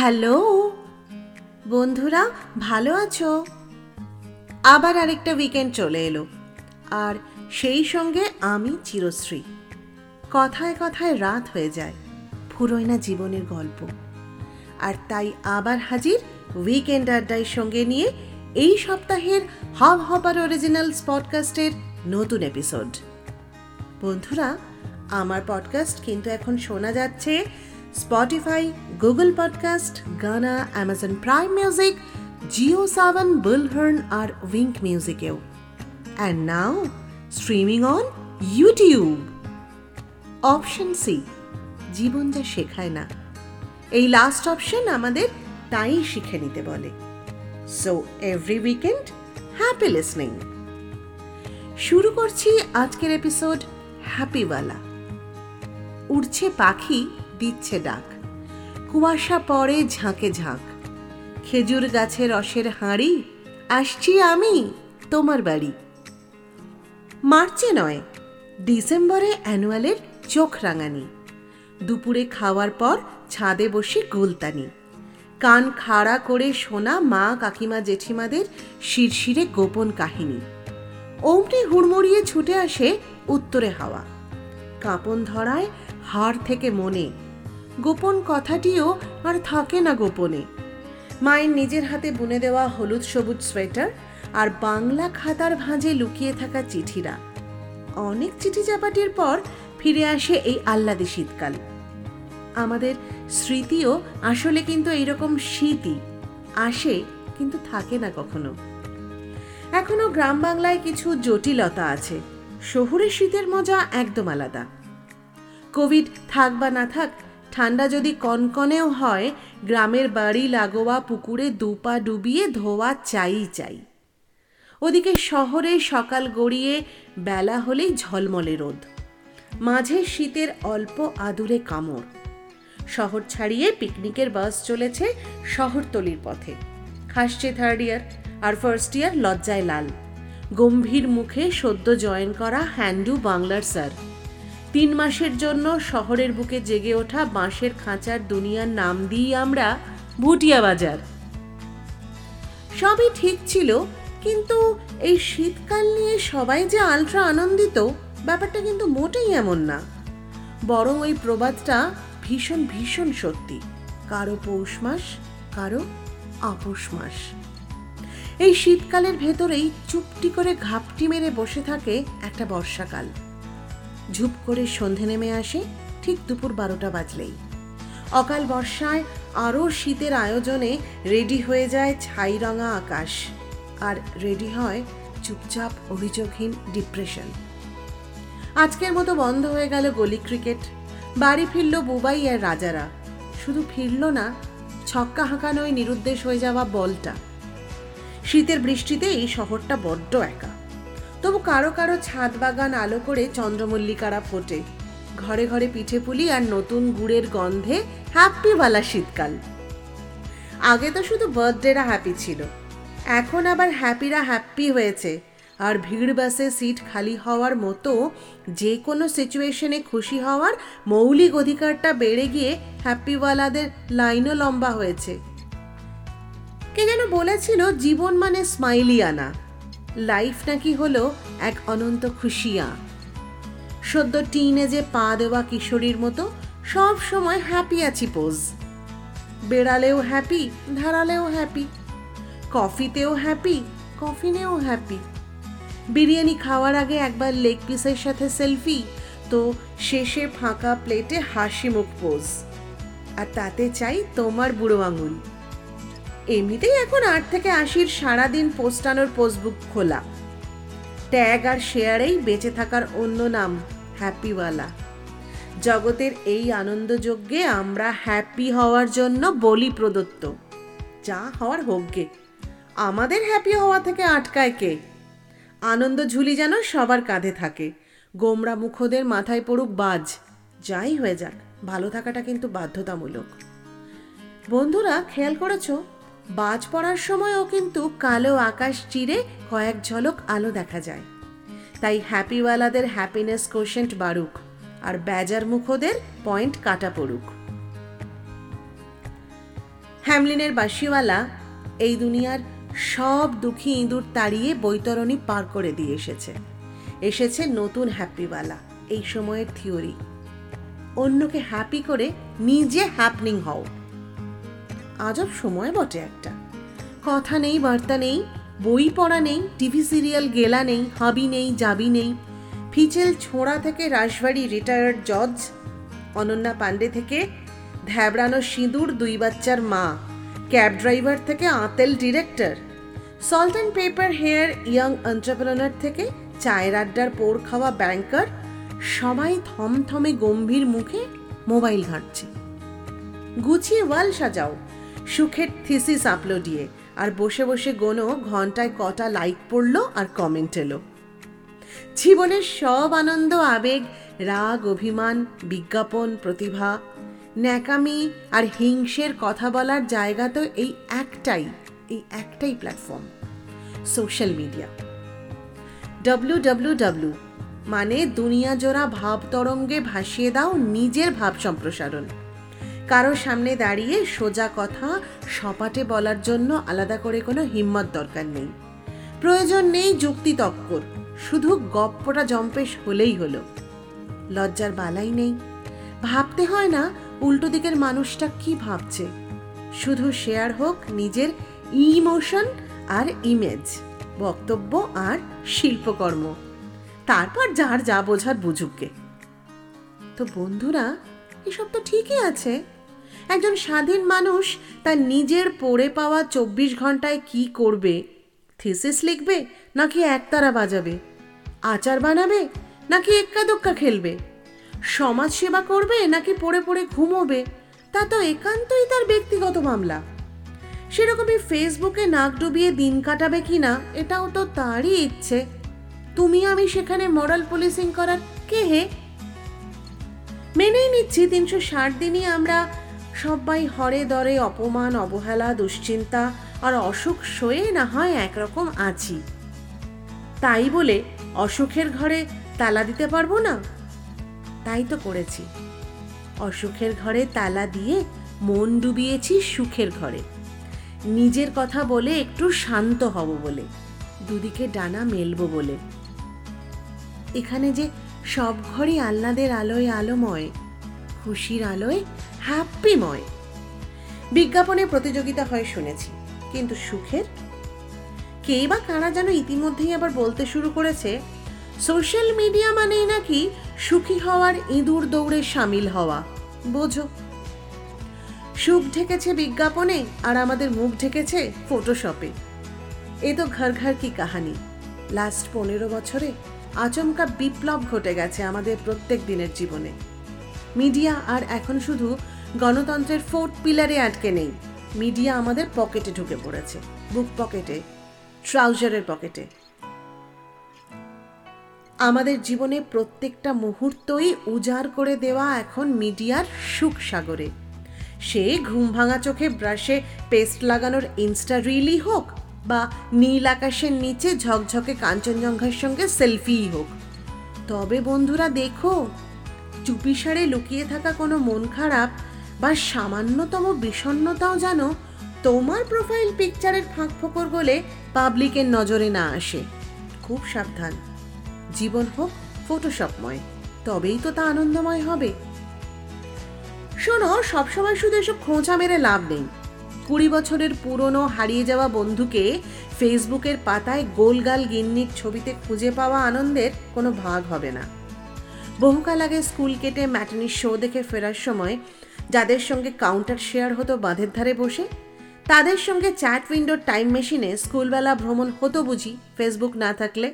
Hello. বন্ধুরা, ভালো আছো? আবার আরেকটা উইকেন্ড চলে এলো। আর সেই সঙ্গে আমি চিরশ্রী। কথায় কথায় রাত হয়ে যায় ফুরোয় না জীবনের গল্প। আর তাই আবার হাজির উইকেন্ড আড্ডায় সঙ্গে নিয়ে এই সপ্তাহের হব হবার অরিজিনালস পডকাস্টের নতুন এপিসোড বন্ধুরা, আমার পডকাস্ট কিন্তু এখন শোনা যাচ্ছে Spotify Google podcast Gaana Amazon Prime music Jio Saavn Bullhorn R Wynk মিউজিকেও and now streaming on YouTube option C জীবন যা শেখায় না। এই লাস্ট অপশন আমাদের তাই শিখে নিতে বলে। So every weekend happy listening শুরু করছি আজকের এপিসোড হ্যাপিওয়ালা উড়ছে পাখি দিচ্ছে ডাক। কুয়াশা পড়ে ঝাঁকে ঝাঁক। খেজুর গাছে রসের হাঁড়ি, আসছি আমি তোমার বাড়ি। মার্চে নয়, ডিসেম্বরে অ্যানুয়ালের চোখ রাঙানি। দুপুরে খাওয়ার পর ছাদে বসে গুলতানি। কান খাড়া করে শোনা মা কাকিমা জেঠিমাদের শিরশিরে গোপন কাহিনী। অমনি হুড়মুড়িয়ে ছুটে আসে উত্তরে হাওয়া। কাঁপন ধরায় হাড় থেকে মনে গোপন কথাটিও আর থাকে না গোপনে। মায়ের নিজের হাতে বুনে দেওয়া হলুদ সবুজ সোয়েটার আর বাংলা খাতার ভাঁজে লুকিয়ে থাকা চিঠিরা। অনেক চিঠি চাপাটির পর ফিরে আসে এই আহ্লাদে শীতকাল। আমাদের স্মৃতিও আসলে কিন্তু এইরকম শীতই আসে কিন্তু থাকে না কখনো। এখনও গ্রাম বাংলায় কিছু জটিলতা আছে। শহুরে শীতের মজা একদম আলাদা। কোভিড থাক বা না থাক ঠান্ডা যদি কনকনেও হয়, গ্রামের বাড়ি লাগোয়া পুকুরে দুপা ডুবিয়ে ধোয়া চাই চাই। ওদিকে শহরে সকাল গড়িয়ে বেলা হলেই ঝলমলে রোদ। মাঝে শীতের অল্প আদুরে কামড়। শহর ছাড়িয়ে পিকনিকের বাস চলেছে শহরতলির পথে। হাসছে থার্ড ইয়ার আর ফার্স্ট ইয়ার লজ্জায় লাল। গম্ভীর মুখে সদ্য জয়েন করা হ্যান্ডু বাংলার স্যার। তিন মাসের জন্য শহরের বুকে জেগে ওঠা বাঁশের খাঁচার দুনিয়ার নাম দিই আমরা ভুটিয়া বাজার। সবই ঠিক ছিল, কিন্তু এই শীতকাল নিয়ে সবাই যে আলট্রা আনন্দিত, ব্যাপারটা কিন্তু মোটেই এমন না। বরং ওই প্রবাদটা ভীষণ ভীষণ সত্যি, কারও পৌষ মাস, কারও আপোষ মাস। এই শীতকালের ভেতরেই চুপটি করে ঘাপটি মেরে বসে থাকে একটা বর্ষাকাল। ঝুপ করে সন্ধে নেমে আসে, ঠিক দুপুর বারোটা বাজলেই। অকাল বর্ষায় আরও শীতের আয়োজনে রেডি হয়ে যায় ছাই রঙা আকাশ, আর রেডি হয় চুপচাপ অভিযোগহীন ডিপ্রেশন। আজকের মতো বন্ধ হয়ে গেল গলি ক্রিকেট। বাড়ি ফিরল বুবাই আর রাজারা। শুধু ফিরল না, ছক্কা হাঁকানোয় নিরুদ্দেশ হয়ে যাওয়া বলটা। শীতের বৃষ্টিতে এই শহরটা বড্ড একা। তবু কারও কারও ছাদ বাগান আলো করে চন্দ্রমল্লিকারা ফোটে। ঘরে ঘরে পিঠে পুলি আর নতুন গুড়ের গন্ধে হ্যাপিওয়ালা শীতকাল। আগে তো শুধু বার্থডেরা হ্যাপি ছিল। এখন আবার হ্যাপিরা হ্যাপি হয়েছে। আর ভিড় বাসে সিট খালি হওয়ার মতো যে কোনো সিচুয়েশনে খুশি হওয়ার মৌলিক অধিকারটা বেড়ে গিয়ে হ্যাপিওয়ালাদের লাইনও লম্বা হয়েছে। কে যেন বলেছিল, জীবন মানে স্মাইলি আনা। লাইফ নাকি হলো এক অনন্ত খুশিয়া। সদ্য টিনেজে পা দেওয়া কিশোরীর মতো সব সময় হ্যাপি আছি পোজ। বেড়ালেও হ্যাপি ধারালেও হ্যাপি কফিতেও হ্যাপি কফিনেও হ্যাপি বিরিয়ানি খাওয়ার আগে একবার লেগ পিসের সাথে সেলফি তো শেষে ফাঁকা প্লেটে হাসি মুখ পোজ আর তাতে চাই তোমার বুড়ো আঙুল। এমনিতেই এখন আট থেকে আশির সারাদিন পোস্টানোর পোস্টবুক খোলা। ট্যাগ আর শেয়ারেই বেঁচে থাকার অন্য নাম, হ্যাপিওয়ালা। জগতের এই আনন্দযজ্ঞে আমরা হ্যাপি হওয়ার জন্য বলি প্রদত্ত। যা হওয়ার হোকগে আমাদের হ্যাপি হওয়া থেকে আটকায় কে? আনন্দ ঝুলি যেন সবার কাঁধে থাকে। গোমরা মুখোদের মাথায় পড়ুক বাজ। যাই হয়ে যাক, ভালো থাকাটা কিন্তু বাধ্যতামূলক। বন্ধুরা, খেয়াল করেছ? বাজ পড়ার সময়ও কিন্তু কালো আকাশ চিরে কয়েক ঝলক আলো দেখা যায়। তাই হ্যাপিওয়ালাদের হ্যাপিনেস কোশেন্ট বাড়ুক আর ব্যাজার মুখোদের পয়েন্ট কাটা পড়ুক। হ্যামলিনের বাসিওয়ালা এই দুনিয়ার সব দুঃখী ইঁদুর তাড়িয়ে বৈতরণী পার করে দিয়ে এসেছে। এসেছে নতুন হ্যাপিওয়ালা, এই সময়ের থিওরি। অন্যকে হ্যাপি করে নিজে হ্যাপনিং হও। আজব সময় বটে একটা। কথা নেই, বার্তা নেই, বই পড়া নেই, টিভি সিরিয়াল গেলা নেই, হাবি নেই যাবি নেই। ফিচেল ছোঁড়া থেকে রাসবাড়ি রিটায়ার্ড জজ অনন্যা পাণ্ডে থেকে ধ্যাবড়ানো সিঁদুর দুই বাচ্চার মা ক্যাব ড্রাইভার থেকে আতেল director salt and pepper hair young entrepreneur থেকে চায়ের আড্ডার পোর খাওয়া ব্যাংকার সবাই থমথমে গম্ভীর মুখে মোবাইল ঘাঁটছে। গুছিয়ে ওয়াল সাজাও সুখের থিসিস আপলোডিয়ে আর বসে বসে গোনো, ঘন্টায় কটা লাইক পড়ল আর কমেন্ট এলো। জীবনের সব আনন্দ, আবেগ, রাগ, অভিমান, বিজ্ঞাপন, প্রতিভা, ন্যাকামি আর হিংসের কথা বলার জায়গা তো এই একটাই এই একটাই platform social media W W W মানে দুনিয়া জোড়া ভাব তরঙ্গে ভাসিয়ে দাও নিজের ভাব সম্প্রসারণ। কারও সামনে দাঁড়িয়ে সোজা কথা সপাটে বলার জন্য আলাদা করে কোনো হিম্মত দরকার নেই। প্রয়োজন নেই যুক্তি তক্কর, শুধু গপ্পটা জম্পেশ হলেই হলো। লজ্জার বালাই নেই। ভাবতে হয় না উল্টো দিকের মানুষটা কি ভাবছে। শুধু শেয়ার হোক নিজের ইমোশন আর ইমেজ, বক্তব্য আর শিল্পকর্ম। তারপর যার যা বোঝার বুঝুককে তো বন্ধুরা, এসব তো ঠিকই আছে। একজন স্বাধীন মানুষ তার নিজের পড়ে পাওয়া চব্বিশ ঘন্টায় কি করবে? থিসিস লিখবে নাকি একতারা বাজাবে? আচার বানাবে নাকি এক্কা দোক্কা খেলবে? সমাজ সেবা করবে নাকি পড়ে পড়ে ঘুমোবে? তা তো একান্তই তার ব্যক্তিগত মামলা। সেরকমই ফেসবুকে নাক ডুবিয়ে দিন কাটাবে কি না এটাও তো তারই ইচ্ছে। তুমি আমি সেখানে মরাল পুলিশিং করার কে হে? মেনেই নিচ্ছি তিনশো ষাট দিনই আমরা সবাই হরে দরে অপমান, অবহেলা, দুশ্চিন্তা আর অসুখ সয়ে না হয় একরকম আছি তাই বলে অসুখের ঘরে তালা দিতে পারব না? তাই তো করেছি। অসুখের ঘরে তালা দিয়ে মন ডুবিয়েছি সুখের ঘরে। নিজের কথা বলে একটু শান্ত হব বলে, দুদিকে ডানা মেলবো বলে। এখানে যে সব ঘরই আহ্লাদের আলোয় আলোময়, খুশির আলোয় হ্যাপিময় বিজ্ঞাপনে প্রতিযোগিতা হয় শুনেছি, কিন্তু সুখের? কে বা কারা যেন ইতিমধ্যেই আবার বলতে শুরু করেছে, সোশ্যাল মিডিয়া মানেই নাকি সুখী হওয়ার ইঁদুর দৌড়ে সামিল হওয়া, বোঝো। সুখ ঢেকেছে বিজ্ঞাপনে আর আমাদের মুখ ঢেকেছে ফটোশপে। এ তো ঘর ঘর কি কাহানি। লাস্ট পনেরো বছরে আচমকা বিপ্লব ঘটে গেছে আমাদের প্রত্যেক দিনের জীবনে। মিডিয়া আর এখন শুধু গণতন্ত্রের ফোর্থ পিলারে আটকে নেই। মিডিয়া আমাদের পকেটে ঢুকে পড়েছে। বুক পকেটে, ট্রাউজারের পকেটে। আমাদের জীবনে প্রত্যেকটা মুহূর্তই উজাড় করে দেওয়া এখন মিডিয়ার সুখ সাগরে। সে ঘুম ভাঙা চোখে ব্রাশে পেস্ট লাগানোর ইনস্টা রিলই হোক বা নীল আকাশের নিচে ঝকঝকে কাঞ্চনজঙ্ঘার সঙ্গে সেলফিই হোক। তবে বন্ধুরা দেখো চুপিসারে লুকিয়ে থাকা কোনো মন খারাপ বা সামান্যতম বিষণ্ণতাও যেন তোমার প্রোফাইল পিকচারের ফাঁক ফোকর বলে পাবলিকের নজরে না আসে। খুব সাবধান। জীবন হোক ফটোশপময় তবেই তো তা আনন্দময় হবে। শোনো, সবসময় শুধু এসব খোঁচা মেরে লাভ নেই। কুড়ি বছরের পুরনো হারিয়ে যাওয়া বন্ধুকে ফেসবুকের পাতায় গোলগাল গিন্নির ছবিতে খুঁজে পাওয়া আনন্দের কোনো ভাগ হবে না। বহুকাল আগে স্কুল কেটে ম্যাটনির শো দেখে ফেরার সময় যাদের সঙ্গে কাউন্টার শেয়ার হতো বাঁধের ধারে বসে, তাদের সঙ্গে চ্যাট উইন্ডোর টাইম মেশিনে স্কুলবেলা ভ্রমণ হতো বুঝি ফেসবুক না থাকলে।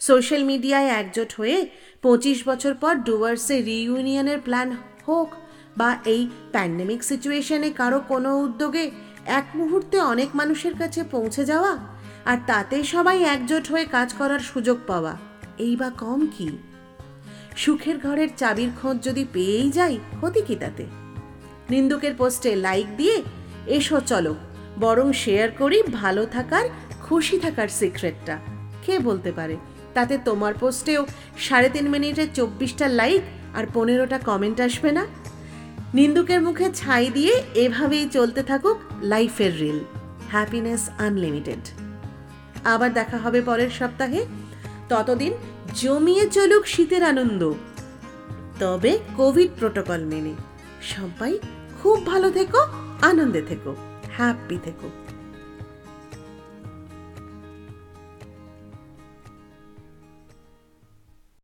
সোশ্যাল মিডিয়ায় একজোট হয়ে পঁচিশ বছর পর ডুয়ার্সে রিইউনিয়নের প্ল্যান হোক বা এই প্যান্ডেমিক সিচুয়েশনে কারও কোনো উদ্যোগে এক মুহূর্তে অনেক মানুষের কাছে পৌঁছে যাওয়া আর তাতে সবাই একজোট হয়ে কাজ করার সুযোগ পাওয়া, এই বা কম কি? সুখের ঘরের চাবির খোঁজ যদি পেয়েই যাই, ক্ষতি কি তাতে? নিন্দুকের পোস্টে লাইক দিয়ে, এসো চলো, বরং শেয়ার করি ভালো থাকার, খুশি থাকার সিক্রেটটা। কে বলতে পারে? তাতে তোমার পোস্টেও সাড়ে তিন মিনিটে চব্বিশটা লাইক আর পনেরোটা কমেন্ট আসবে না? নিন্দুকের মুখে ছাই দিয়ে এভাবেই চলতে থাকুক লাইফের রিল। Happiness unlimited. আবার দেখা হবে পরের সপ্তাহে। ততদিন জমিয়ে চলুক শীতের আনন্দ। তবে কোভিড প্রোটোকল মেনে সবাই খুব ভালো থেকো, আনন্দে থেকো, হ্যাপি থেকো।